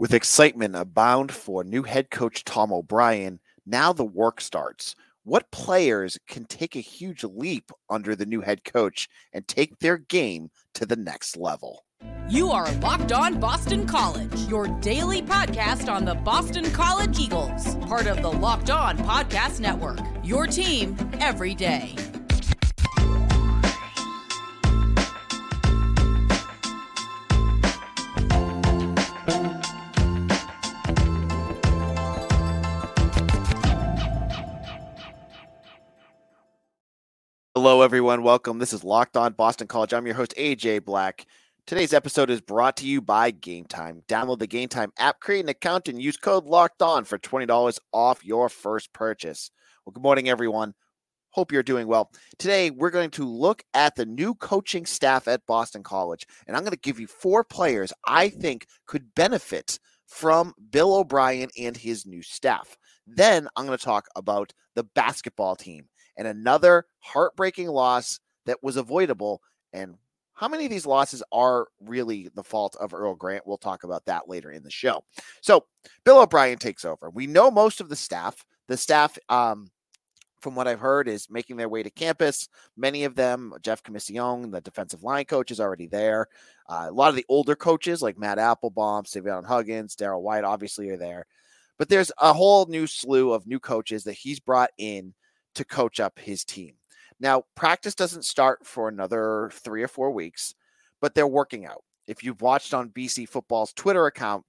With excitement abound for new head coach Tom O'Brien, now the work starts. What players can take a huge leap under the new head coach and take their game to the next level? You are Locked On Boston College, your daily podcast on the Boston College Eagles, part of the Locked On Podcast Network. Your team every day. Hello, everyone. Welcome. This is Locked On Boston College. I'm your host, AJ Black. Today's episode is brought to you by Game Time. Download the Game Time app, create an account, and use code Locked On for $20 off your first purchase. Well, good morning, everyone. Hope you're doing well. Today, we're going to look at the new coaching staff at Boston College, and I'm going to give you four players I think could benefit from Bill O'Brien and his new staff. Then, I'm going to talk about the basketball team and another heartbreaking loss that was avoidable. And how many of these losses are really the fault of Earl Grant? We'll talk about that later in the show. So, Bill O'Brien takes over. We know most of the staff. The staff, um, from what I've heard, is making their way to campus. Many of them, Jeff Comissiong, the defensive line coach, is already there. Uh, a lot of the older coaches, like Matt Applebaum, Savon Huggins, Daryl White, obviously are there. But there's a whole new slew of new coaches that he's brought in to coach up his team. Now, practice doesn't start for another three or four weeks, but they're working out. If you've watched on BC Football's Twitter account,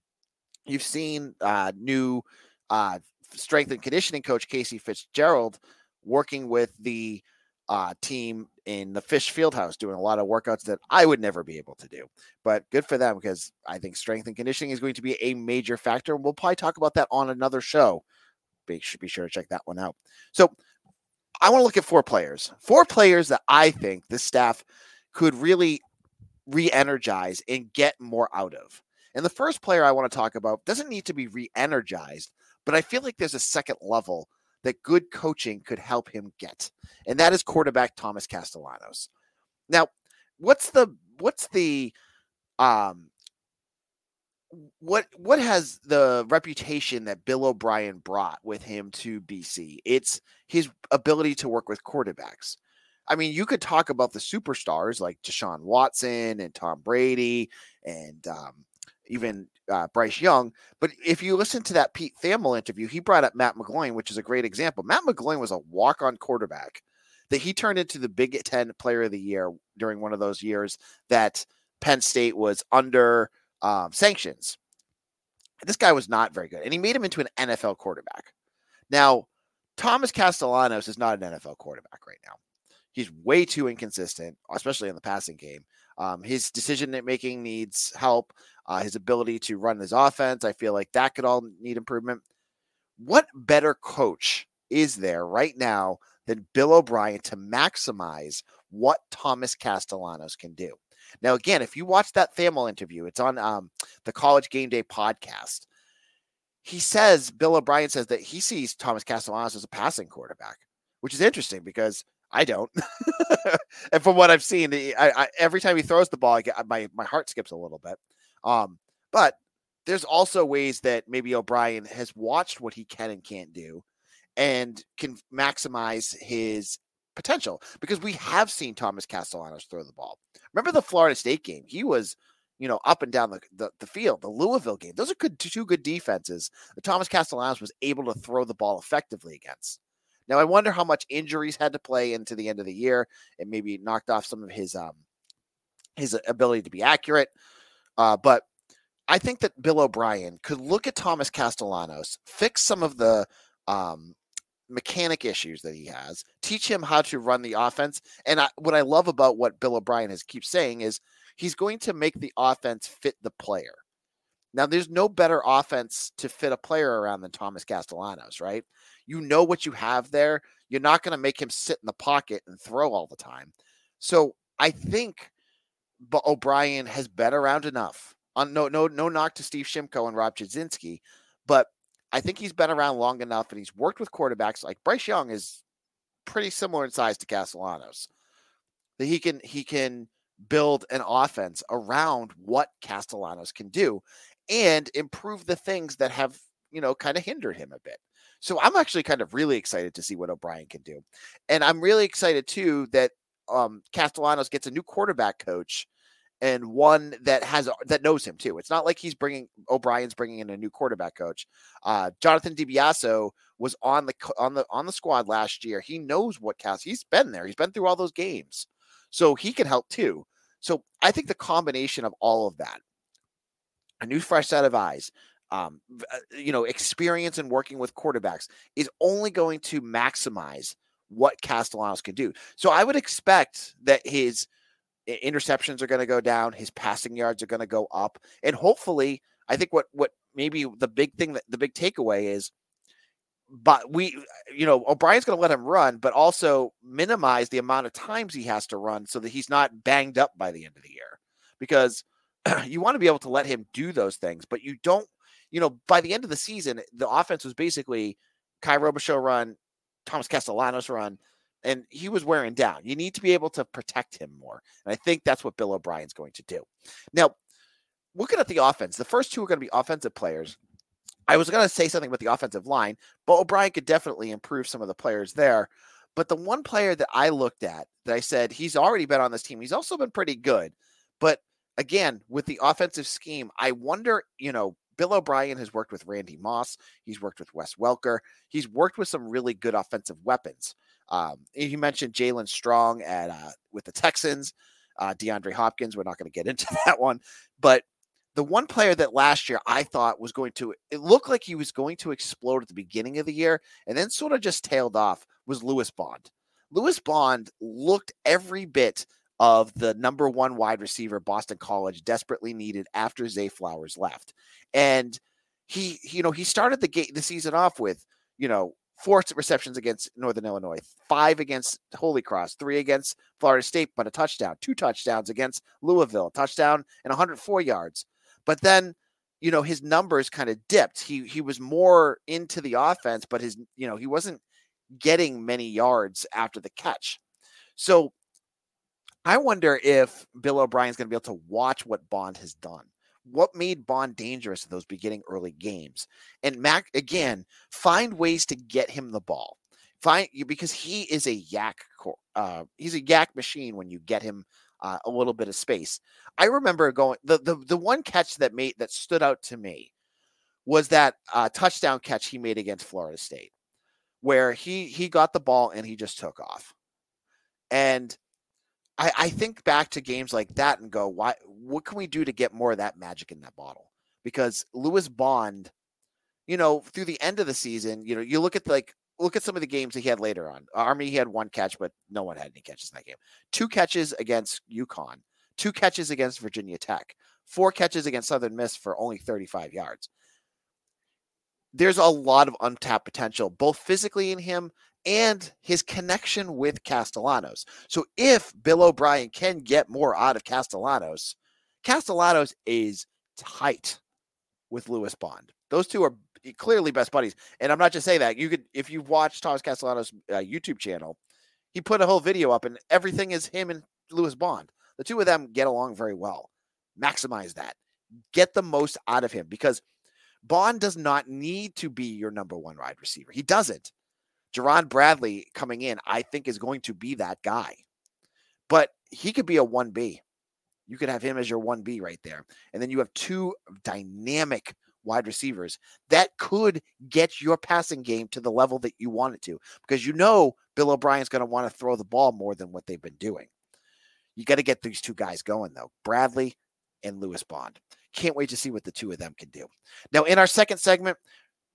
you've seen uh, new uh, strength and conditioning coach Casey Fitzgerald working with the uh, team in the Fish Fieldhouse, doing a lot of workouts that I would never be able to do. But good for them because I think strength and conditioning is going to be a major factor. We'll probably talk about that on another show. Be, be sure to check that one out. So I want to look at four players. Four players that I think the staff could really re-energize and get more out of. And the first player I want to talk about doesn't need to be re-energized, but I feel like there's a second level that good coaching could help him get. And that is quarterback Thomas Castellanos. Now, what's the what's the um what what has the reputation that Bill O'Brien brought with him to BC? It's his ability to work with quarterbacks. I mean, you could talk about the superstars like Deshaun Watson and Tom Brady and um, even uh, Bryce Young. But if you listen to that Pete Thamel interview, he brought up Matt McGloin, which is a great example. Matt McGloin was a walk on quarterback that he turned into the Big Ten player of the year during one of those years that Penn State was under um, sanctions. This guy was not very good, and he made him into an NFL quarterback. Now, Thomas Castellanos is not an NFL quarterback right now. He's way too inconsistent, especially in the passing game. Um, his decision making needs help. Uh, his ability to run his offense, I feel like that could all need improvement. What better coach is there right now than Bill O'Brien to maximize what Thomas Castellanos can do? Now, again, if you watch that Thamel interview, it's on um, the College Game Day podcast. He says, Bill O'Brien says that he sees Thomas Castellanos as a passing quarterback, which is interesting because I don't. and from what I've seen, I, I, every time he throws the ball, I get, my, my heart skips a little bit. Um, but there's also ways that maybe O'Brien has watched what he can and can't do and can maximize his potential because we have seen Thomas Castellanos throw the ball. Remember the Florida State game? He was, you know, up and down the, the, the field. The Louisville game. Those are good two good defenses that Thomas Castellanos was able to throw the ball effectively against. Now I wonder how much injuries had to play into the end of the year and maybe knocked off some of his um his ability to be accurate. Uh, but I think that Bill O'Brien could look at Thomas Castellanos, fix some of the um, mechanic issues that he has, teach him how to run the offense. And I, what I love about what Bill O'Brien has keeps saying is he's going to make the offense fit the player. Now, there's no better offense to fit a player around than Thomas Castellanos, right? You know what you have there. You're not going to make him sit in the pocket and throw all the time. So I think but O'Brien has been around enough. On no no no knock to Steve Shimko and Rob Chudzinski, but I think he's been around long enough and he's worked with quarterbacks like Bryce Young is pretty similar in size to Castellanos. That he can he can build an offense around what Castellanos can do and improve the things that have, you know, kind of hindered him a bit. So I'm actually kind of really excited to see what O'Brien can do. And I'm really excited too that um, Castellanos gets a new quarterback coach and one that has that knows him too. It's not like he's bringing O'Brien's bringing in a new quarterback coach. Uh, Jonathan DiBiaso was on the on the on the squad last year. He knows what Cast. He's been there. He's been through all those games, so he can help too. So I think the combination of all of that, a new fresh set of eyes, um, uh, you know, experience in working with quarterbacks is only going to maximize what Castellanos can do. So I would expect that his interceptions are going to go down, his passing yards are going to go up, and hopefully, I think what what maybe the big thing that the big takeaway is but we you know O'Brien's going to let him run but also minimize the amount of times he has to run so that he's not banged up by the end of the year because you want to be able to let him do those things but you don't you know, by the end of the season, the offense was basically Kye Robichaux run, Thomas Castellanos run, and he was wearing down. You need to be able to protect him more. And I think that's what Bill O'Brien's going to do. Now, looking at the offense, the first two are going to be offensive players. I was going to say something about the offensive line, but O'Brien could definitely improve some of the players there. But the one player that I looked at that I said he's already been on this team, he's also been pretty good. But again, with the offensive scheme, I wonder, you know, Bill O'Brien has worked with Randy Moss. He's worked with Wes Welker. He's worked with some really good offensive weapons. Um, he mentioned Jaelen Strong at uh, with the Texans, uh, DeAndre Hopkins. We're not going to get into that one, but the one player that last year I thought was going to, it looked like he was going to explode at the beginning of the year and then sort of just tailed off was Lewis Bond. Lewis Bond looked every bit of the number one wide receiver Boston College desperately needed after Zay Flowers left. And he, you know, he started the game the season off with, you know, four receptions against Northern Illinois, five against Holy Cross, three against Florida State, but a touchdown, two touchdowns against Louisville, touchdown and 104 yards. But then, you know, his numbers kind of dipped. He he was more into the offense, but his, you know, he wasn't getting many yards after the catch. So I wonder if Bill O'Brien's going to be able to watch what Bond has done. What made Bond dangerous in those beginning early games? And Mac again, find ways to get him the ball. Find you because he is a YAC uh, he's a YAC machine when you get him uh, a little bit of space. I remember going the the the one catch that made that stood out to me was that uh, touchdown catch he made against Florida State, where he he got the ball and he just took off, and I, I think back to games like that and go, why? What can we do to get more of that magic in that bottle? Because Lewis Bond, you know, through the end of the season, you know, you look at like look at some of the games that he had later on. Uh, Army he had one catch, but no one had any catches in that game. Two catches against UConn, two catches against Virginia Tech, four catches against Southern Miss for only 35 yards. There's a lot of untapped potential, both physically in him and his connection with Castellanos. So if Bill O'Brien can get more out of Castellanos, Castellanos is tight with Lewis Bond. Those two are clearly best buddies. And I'm not just saying that. You could, if you've watched Thomas Castellanos' uh, YouTube channel, he put a whole video up and everything is him and Lewis Bond. The two of them get along very well. Maximize that. Get the most out of him because Bond does not need to be your number one wide receiver. He doesn't. Jerand Bradley coming in, I think, is going to be that guy. But he could be a 1B. You could have him as your 1B right there. And then you have two dynamic wide receivers that could get your passing game to the level that you want it to because you know Bill O'Brien's going to want to throw the ball more than what they've been doing. You got to get these two guys going, though Bradley and Lewis Bond. Can't wait to see what the two of them can do. Now, in our second segment,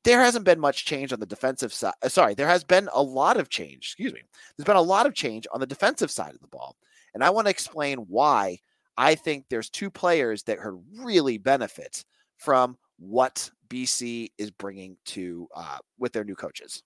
there hasn't been much change on the defensive side. Uh, sorry, there has been a lot of change. Excuse me. There's been a lot of change on the defensive side of the ball. And I want to explain why I think there's two players that could really benefit from what BC is bringing to uh, with their new coaches.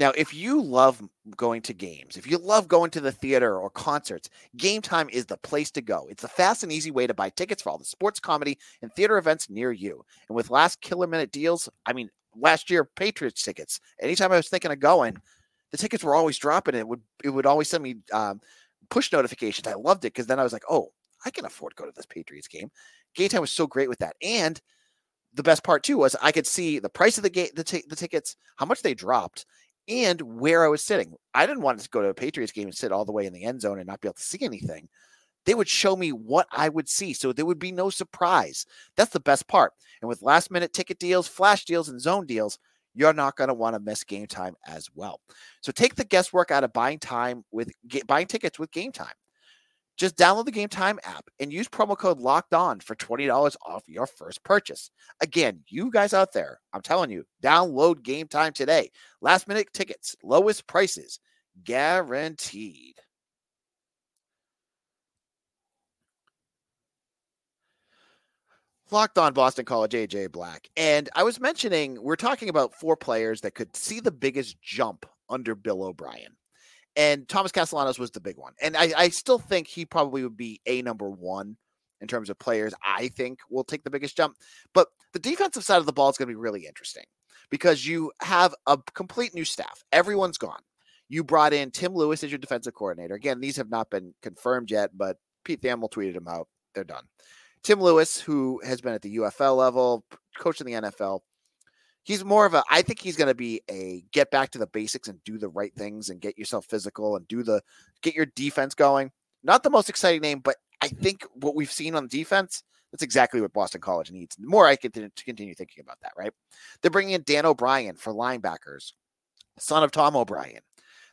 Now, if you love going to games, if you love going to the theater or concerts, Game Time is the place to go. It's the fast and easy way to buy tickets for all the sports, comedy, and theater events near you. And with last killer minute deals, I mean, last year, Patriots tickets, anytime I was thinking of going, the tickets were always dropping. It would it would always send me um, push notifications. I loved it because then I was like, oh, I can afford to go to this Patriots game. Game time was so great with that, and the best part too was I could see the price of the gate, the, t- the tickets, how much they dropped, and where I was sitting. I didn't want to go to a Patriots game and sit all the way in the end zone and not be able to see anything. They would show me what I would see, so there would be no surprise. That's the best part. And with last minute ticket deals, flash deals, and zone deals, you're not going to want to miss game time as well. So take the guesswork out of buying time with get, buying tickets with game time. Just download the Game Time app and use promo code Locked On for twenty dollars off your first purchase. Again, you guys out there, I'm telling you, download Game Time today. Last minute tickets, lowest prices, guaranteed. Locked on Boston College, AJ Black. And I was mentioning, we're talking about four players that could see the biggest jump under Bill O'Brien. And Thomas Castellanos was the big one. And I, I still think he probably would be a number one in terms of players I think will take the biggest jump. But the defensive side of the ball is going to be really interesting because you have a complete new staff. Everyone's gone. You brought in Tim Lewis as your defensive coordinator. Again, these have not been confirmed yet, but Pete Thamel tweeted them out. They're done. Tim Lewis, who has been at the UFL level, coach in the NFL, he's more of a I think he's going to be a get back to the basics and do the right things and get yourself physical and do the get your defense going. Not the most exciting name, but I think what we've seen on defense, that's exactly what Boston College needs. The more I continue to continue thinking about that, right? They're bringing in Dan O'Brien for linebackers, son of Tom O'Brien.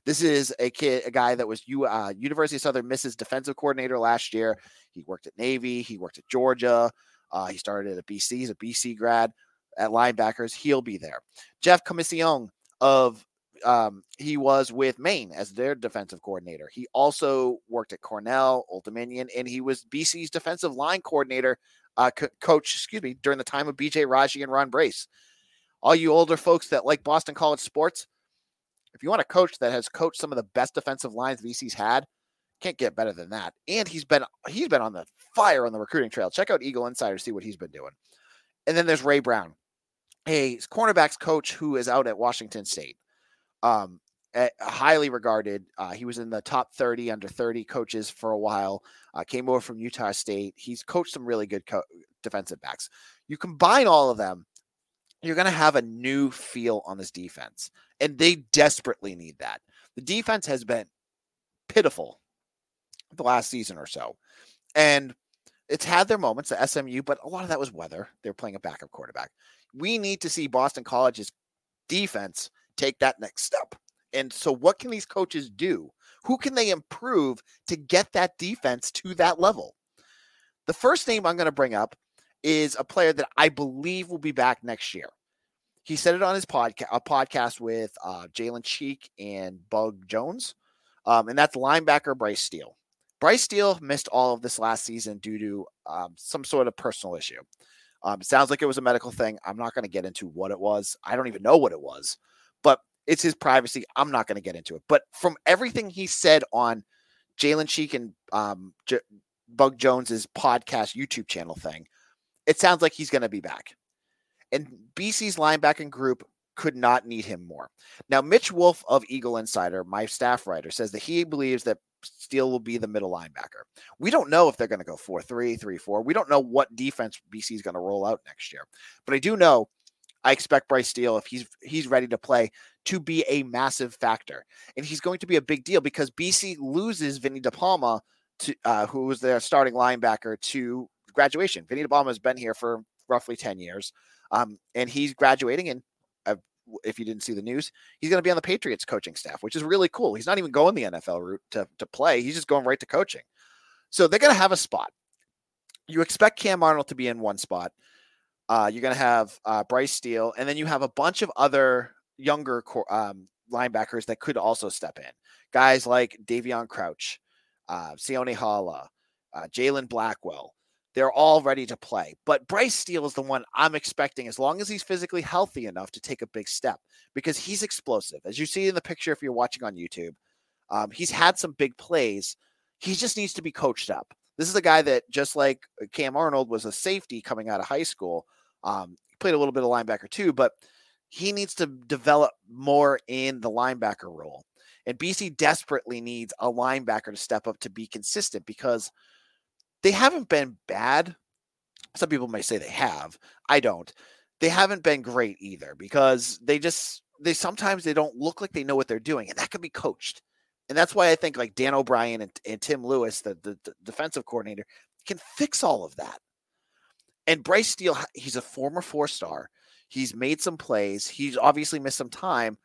This is a kid, a guy that was U, uh, University of Southern Miss's defensive coordinator last year. He worked at Navy. He worked at Georgia. Uh, he started at BC. He's a BC grad at linebackers. He'll be there. Jeff Comissiong of um, he was with Maine as their defensive coordinator. He also worked at Cornell, Old Dominion, and he was BC's defensive line coordinator, uh, co- coach, excuse me, during the time of BJ Raji and Ron Brace. All you older folks that like Boston College sports, if you want a coach that has coached some of the best defensive lines BC's had, can't get better than that. And he's been he's been on the fire on the recruiting trail. Check out Eagle Insider, see what he's been doing. And then there's Ray Brown, a cornerbacks coach who is out at Washington State. Um, highly regarded. Uh, he was in the top 30 under 30 coaches for a while. Uh, came over from Utah State. He's coached some really good co- defensive backs. You combine all of them, you're going to have a new feel on this defense. And they desperately need that. The defense has been pitiful the last season or so. And it's had their moments at SMU, but a lot of that was weather. They're playing a backup quarterback. We need to see Boston College's defense take that next step. And so, what can these coaches do? Who can they improve to get that defense to that level? The first name I'm going to bring up is a player that I believe will be back next year. He said it on his podcast, a podcast with uh, Jalen Cheek and Bug Jones, um, and that's linebacker Bryce Steele. Bryce Steele missed all of this last season due to um, some sort of personal issue. Um, sounds like it was a medical thing. I'm not going to get into what it was. I don't even know what it was, but it's his privacy. I'm not going to get into it. But from everything he said on Jalen Cheek and um, J- Bug Jones's podcast YouTube channel thing, it sounds like he's going to be back. And BC's linebacking group could not need him more. Now, Mitch Wolf of Eagle Insider, my staff writer, says that he believes that Steele will be the middle linebacker. We don't know if they're going to go 4 3, 3 4. We don't know what defense BC is going to roll out next year. But I do know I expect Bryce Steele, if he's he's ready to play, to be a massive factor. And he's going to be a big deal because BC loses Vinny DePalma to uh, who was their starting linebacker to graduation. Vinny DePalma has been here for roughly 10 years. Um, and he's graduating and if you didn't see the news, he's going to be on the Patriots coaching staff, which is really cool. He's not even going the NFL route to, to play. He's just going right to coaching. So they're going to have a spot. You expect Cam Arnold to be in one spot. Uh, you're going to have uh, Bryce Steele, and then you have a bunch of other younger um, linebackers that could also step in. Guys like Daveon Crouch, uh, Sione Hala, uh, Jalen Blackwell, they're all ready to play. But Bryce Steele is the one I'm expecting, as long as he's physically healthy enough to take a big step, because he's explosive. As you see in the picture, if you're watching on YouTube, um, he's had some big plays. He just needs to be coached up. This is a guy that, just like Cam Arnold, was a safety coming out of high school. Um, played a little bit of linebacker too, but he needs to develop more in the linebacker role. And BC desperately needs a linebacker to step up to be consistent because they haven't been bad. Some people may say they have. I don't. They haven't been great either because they just they sometimes they don't look like they know what they're doing, and that could be coached. And that's why I think like Dan O'Brien and, and Tim Lewis, the, the, the defensive coordinator, can fix all of that. And Bryce Steele, he's a former four star. He's made some plays. He's obviously missed some time,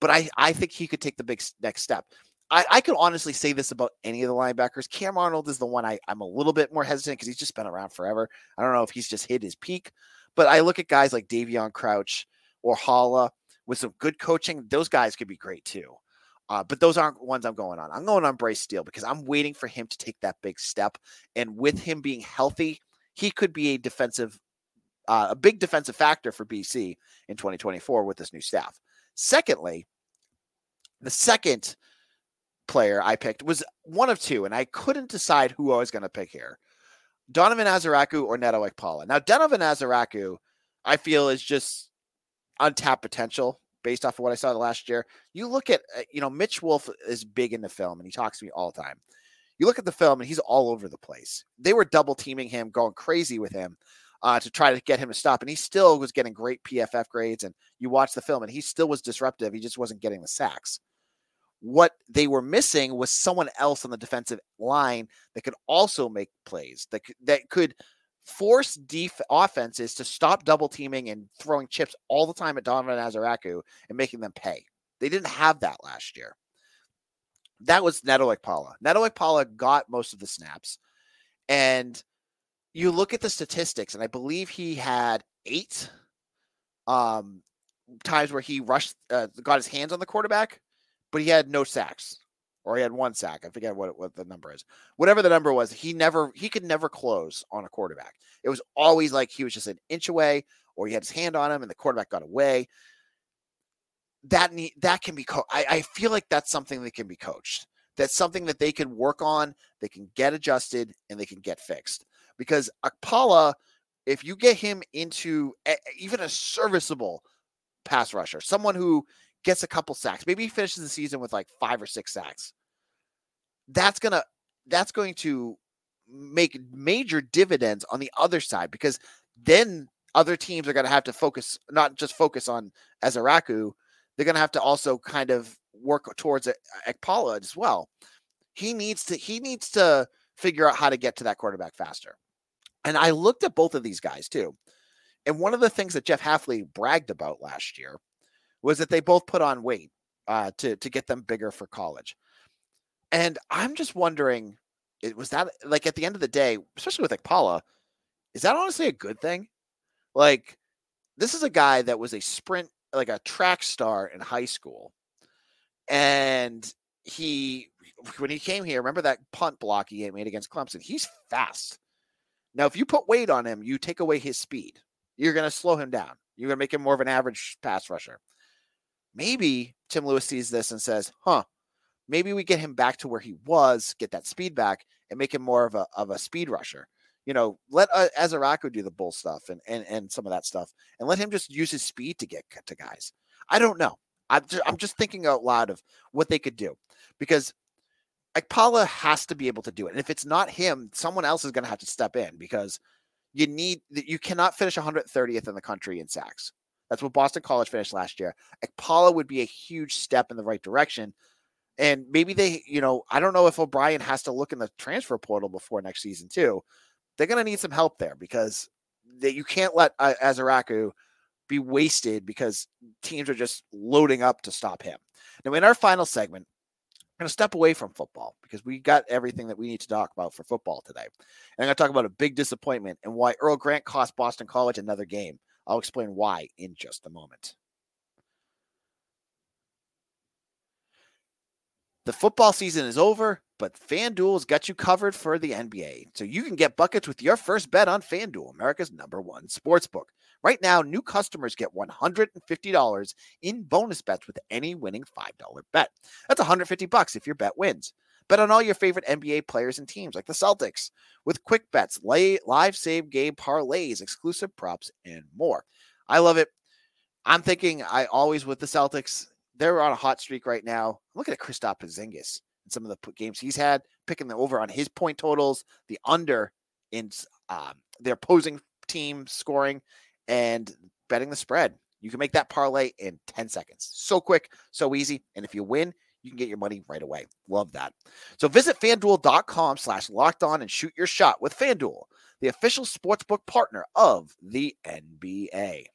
but I, I think he could take the big next step. I, I could honestly say this about any of the linebackers. Cam Arnold is the one I, I'm a little bit more hesitant because he's just been around forever. I don't know if he's just hit his peak, but I look at guys like Daveon Crouch or Hala with some good coaching. Those guys could be great too. Uh, but those aren't ones I'm going on. I'm going on Bryce Steele because I'm waiting for him to take that big step. And with him being healthy, he could be a defensive, uh, a big defensive factor for BC in 2024 with this new staff. Secondly, the second player I picked was one of two, and I couldn't decide who I was going to pick here Donovan Ezeiruaku or Neto Okpala. Now, Donovan Ezeiruaku, I feel, is just untapped potential based off of what I saw the last year. You look at, uh, you know, Mitch Wolf is big in the film and he talks to me all the time. You look at the film and he's all over the place. They were double teaming him, going crazy with him uh, to try to get him to stop. And he still was getting great PFF grades. And you watch the film and he still was disruptive. He just wasn't getting the sacks. What they were missing was someone else on the defensive line that could also make plays that that could force def- offenses to stop double teaming and throwing chips all the time at Donovan Ezeiruaku and making them pay. They didn't have that last year. That was Neto Okpala. Neto Okpala got most of the snaps. And you look at the statistics, and I believe he had eight um, times where he rushed, uh, got his hands on the quarterback, but he had no sacks or he had one sack. I forget what what the number is. Whatever the number was, he never he could never close on a quarterback. It was always like he was just an inch away, or he had his hand on him, and the quarterback got away. That need, that can be. Co- I, I feel like that's something that can be coached. That's something that they can work on. They can get adjusted and they can get fixed. Because Okpala, if you get him into a, even a serviceable pass rusher, someone who gets a couple sacks. Maybe he finishes the season with like five or six sacks. That's gonna that's going to make major dividends on the other side because then other teams are going to have to focus not just focus on Ezeiruaku, they're going to have to also kind of work towards Okpala as well. He needs to he needs to figure out how to get to that quarterback faster. And I looked at both of these guys too. And one of the things that Jeff Hafley bragged about last year was that they both put on weight uh, to to get them bigger for college. And I'm just wondering, it was that like at the end of the day, especially with Okpala, is that honestly a good thing? Like, this is a guy that was a sprint, like a track star in high school, and he when he came here, remember that punt block he made against Clemson? He's fast. Now, if you put weight on him, you take away his speed. You're going to slow him down. You're going to make him more of an average pass rusher maybe Tim Lewis sees this and says, huh, maybe we get him back to where he was, get that speed back, and make him more of a of a speed rusher. You know, let uh, Ezeiruaku do the bull stuff and, and and some of that stuff, and let him just use his speed to get to guys. I don't know. I'm just, I'm just thinking out loud of what they could do because Okpala has to be able to do it. And if it's not him, someone else is going to have to step in because you need you cannot finish 130th in the country in sacks. That's what Boston College finished last year. Okpala would be a huge step in the right direction. And maybe they, you know, I don't know if O'Brien has to look in the transfer portal before next season, too. They're going to need some help there because they, you can't let uh, Ezeiruaku be wasted because teams are just loading up to stop him. Now, in our final segment, I'm going to step away from football because we got everything that we need to talk about for football today. And I'm going to talk about a big disappointment and why Earl Grant cost Boston College another game. I'll explain why in just a moment. The football season is over, but FanDuel's got you covered for the NBA. So you can get buckets with your first bet on FanDuel, America's number one sports book. Right now, new customers get $150 in bonus bets with any winning $5 bet. That's 150 bucks if your bet wins. Bet on all your favorite NBA players and teams like the Celtics with quick bets, lay, live save game parlays, exclusive props, and more. I love it. I'm thinking I always with the Celtics, they're on a hot streak right now. Look at Kristaps Porzingis and some of the games he's had, picking the over on his point totals, the under in um, their opposing team scoring, and betting the spread. You can make that parlay in 10 seconds. So quick, so easy. And if you win, you can get your money right away. Love that. So visit fanduel.com slash locked on and shoot your shot with FanDuel, the official sportsbook partner of the NBA.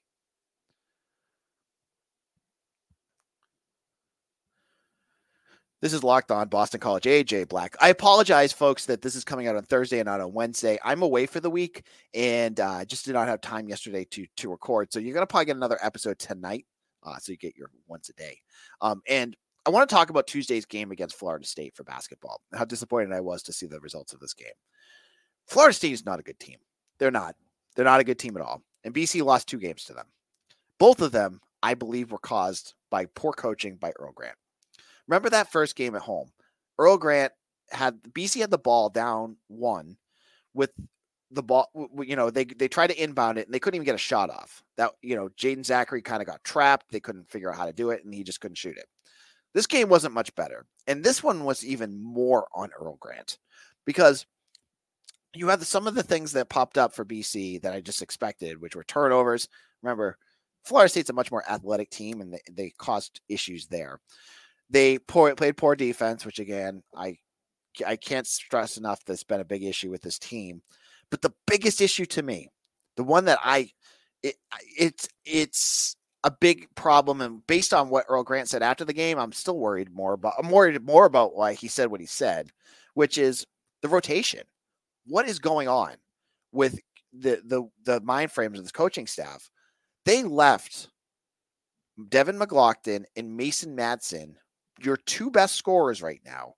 This is Locked On Boston College. AJ Black. I apologize, folks, that this is coming out on Thursday and not on Wednesday. I'm away for the week and uh, just did not have time yesterday to to record. So you're gonna probably get another episode tonight. Uh, so you get your once a day. Um, and I want to talk about Tuesday's game against Florida State for basketball. How disappointed I was to see the results of this game. Florida State is not a good team. They're not. They're not a good team at all. And BC lost two games to them. Both of them, I believe, were caused by poor coaching by Earl Grant. Remember that first game at home? Earl Grant had BC had the ball down one with the ball. You know, they they tried to inbound it and they couldn't even get a shot off. That you know, Jaeden zackery kind of got trapped. They couldn't figure out how to do it, and he just couldn't shoot it. This game wasn't much better, and this one was even more on Earl Grant because you had some of the things that popped up for BC that I just expected, which were turnovers. Remember, Florida State's a much more athletic team, and they, they caused issues there. They poor, played poor defense, which again, I I can't stress enough that's been a big issue with this team. But the biggest issue to me, the one that I it, it's it's a big problem, and based on what Earl Grant said after the game, I'm still worried more about. I'm worried more about why he said what he said, which is the rotation. What is going on with the the the mind frames of this coaching staff? They left Devin McGlockton and Mason Madsen your two best scorers right now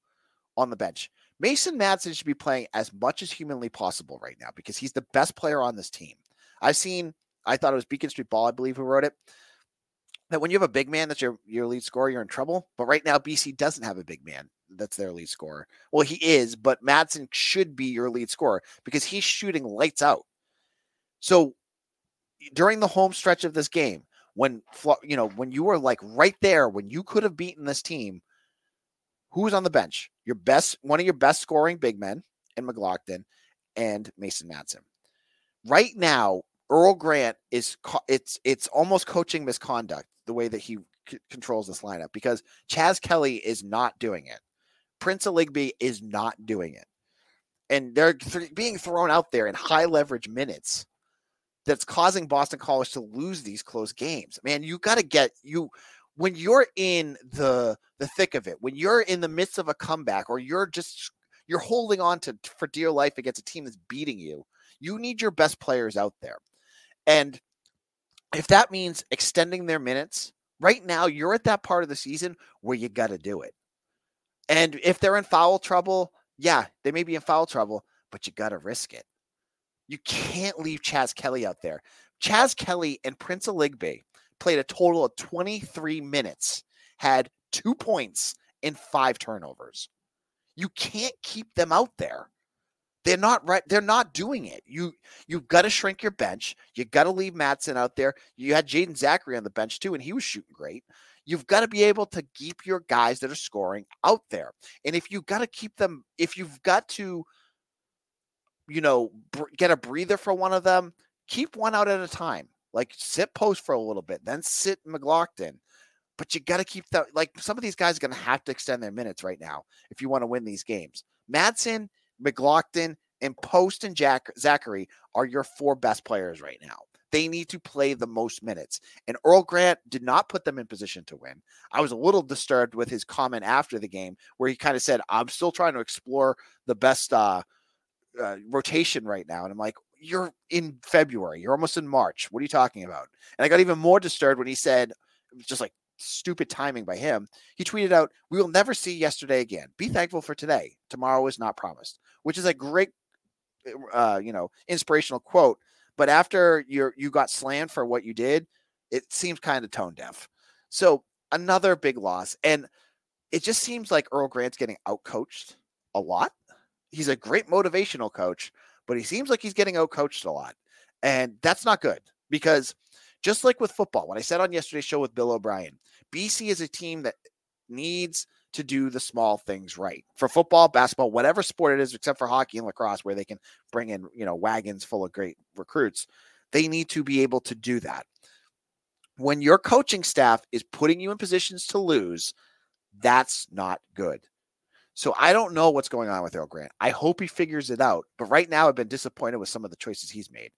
on the bench. Mason Madsen should be playing as much as humanly possible right now because he's the best player on this team. I've seen, I thought it was Beacon Street Ball, I believe, who wrote it. That when you have a big man that's your, your lead scorer, you're in trouble. But right now, BC doesn't have a big man that's their lead scorer. Well, he is, but Madsen should be your lead scorer because he's shooting lights out. So during the home stretch of this game, when you know when you were like right there when you could have beaten this team who was on the bench your best one of your best scoring big men in McGlockton and mason madsen right now earl grant is it's it's almost coaching misconduct the way that he c- controls this lineup because chas kelley is not doing it prince Aligbe is not doing it and they're th- being thrown out there in high leverage minutes that's causing Boston College to lose these close games. Man, you got to get you when you're in the the thick of it, when you're in the midst of a comeback or you're just you're holding on to for dear life against a team that's beating you, you need your best players out there. And if that means extending their minutes, right now you're at that part of the season where you got to do it. And if they're in foul trouble, yeah, they may be in foul trouble, but you got to risk it. You can't leave Chas Kelley out there. Chas Kelley and Prince Aligbe played a total of 23 minutes, had two points and five turnovers. You can't keep them out there. They're not right. They're not doing it. You you've got to shrink your bench. You got to leave Madsen out there. You had Jaeden Zackery on the bench too, and he was shooting great. You've got to be able to keep your guys that are scoring out there. And if you've got to keep them, if you've got to you know, br- get a breather for one of them, keep one out at a time. Like sit post for a little bit, then sit McGlockton. But you got to keep that. Like some of these guys are going to have to extend their minutes right now if you want to win these games. Madsen, McGlockton, and Post and Jack Zackery are your four best players right now. They need to play the most minutes. And Earl Grant did not put them in position to win. I was a little disturbed with his comment after the game where he kind of said, I'm still trying to explore the best uh, uh, rotation right now. And I'm like, you're in February. You're almost in March. What are you talking about? And I got even more disturbed when he said, just like stupid timing by him. He tweeted out, "We will never see yesterday again. Be thankful for today. Tomorrow is not promised." Which is a great, uh, you know, inspirational quote. But after you you got slammed for what you did, it seems kind of tone deaf. So another big loss, and it just seems like Earl Grant's getting outcoached a lot he's a great motivational coach, but he seems like he's getting outcoached a lot. And that's not good because just like with football, what I said on yesterday's show with Bill O'Brien, BC is a team that needs to do the small things right for football, basketball, whatever sport it is, except for hockey and lacrosse, where they can bring in, you know, wagons full of great recruits. They need to be able to do that. When your coaching staff is putting you in positions to lose, that's not good. So I don't know what's going on with Earl Grant. I hope he figures it out. But right now, I've been disappointed with some of the choices he's made.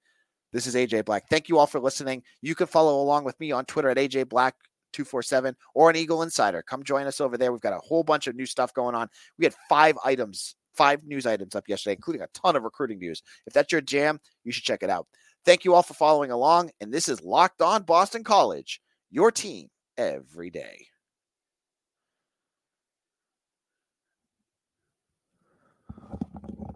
This is AJ Black. Thank you all for listening. You can follow along with me on Twitter at AJ Black 247 or an Eagle Insider. Come join us over there. We've got a whole bunch of new stuff going on. We had five items, five news items up yesterday, including a ton of recruiting news. If that's your jam, you should check it out. Thank you all for following along. And this is Locked On Boston College, your team every day.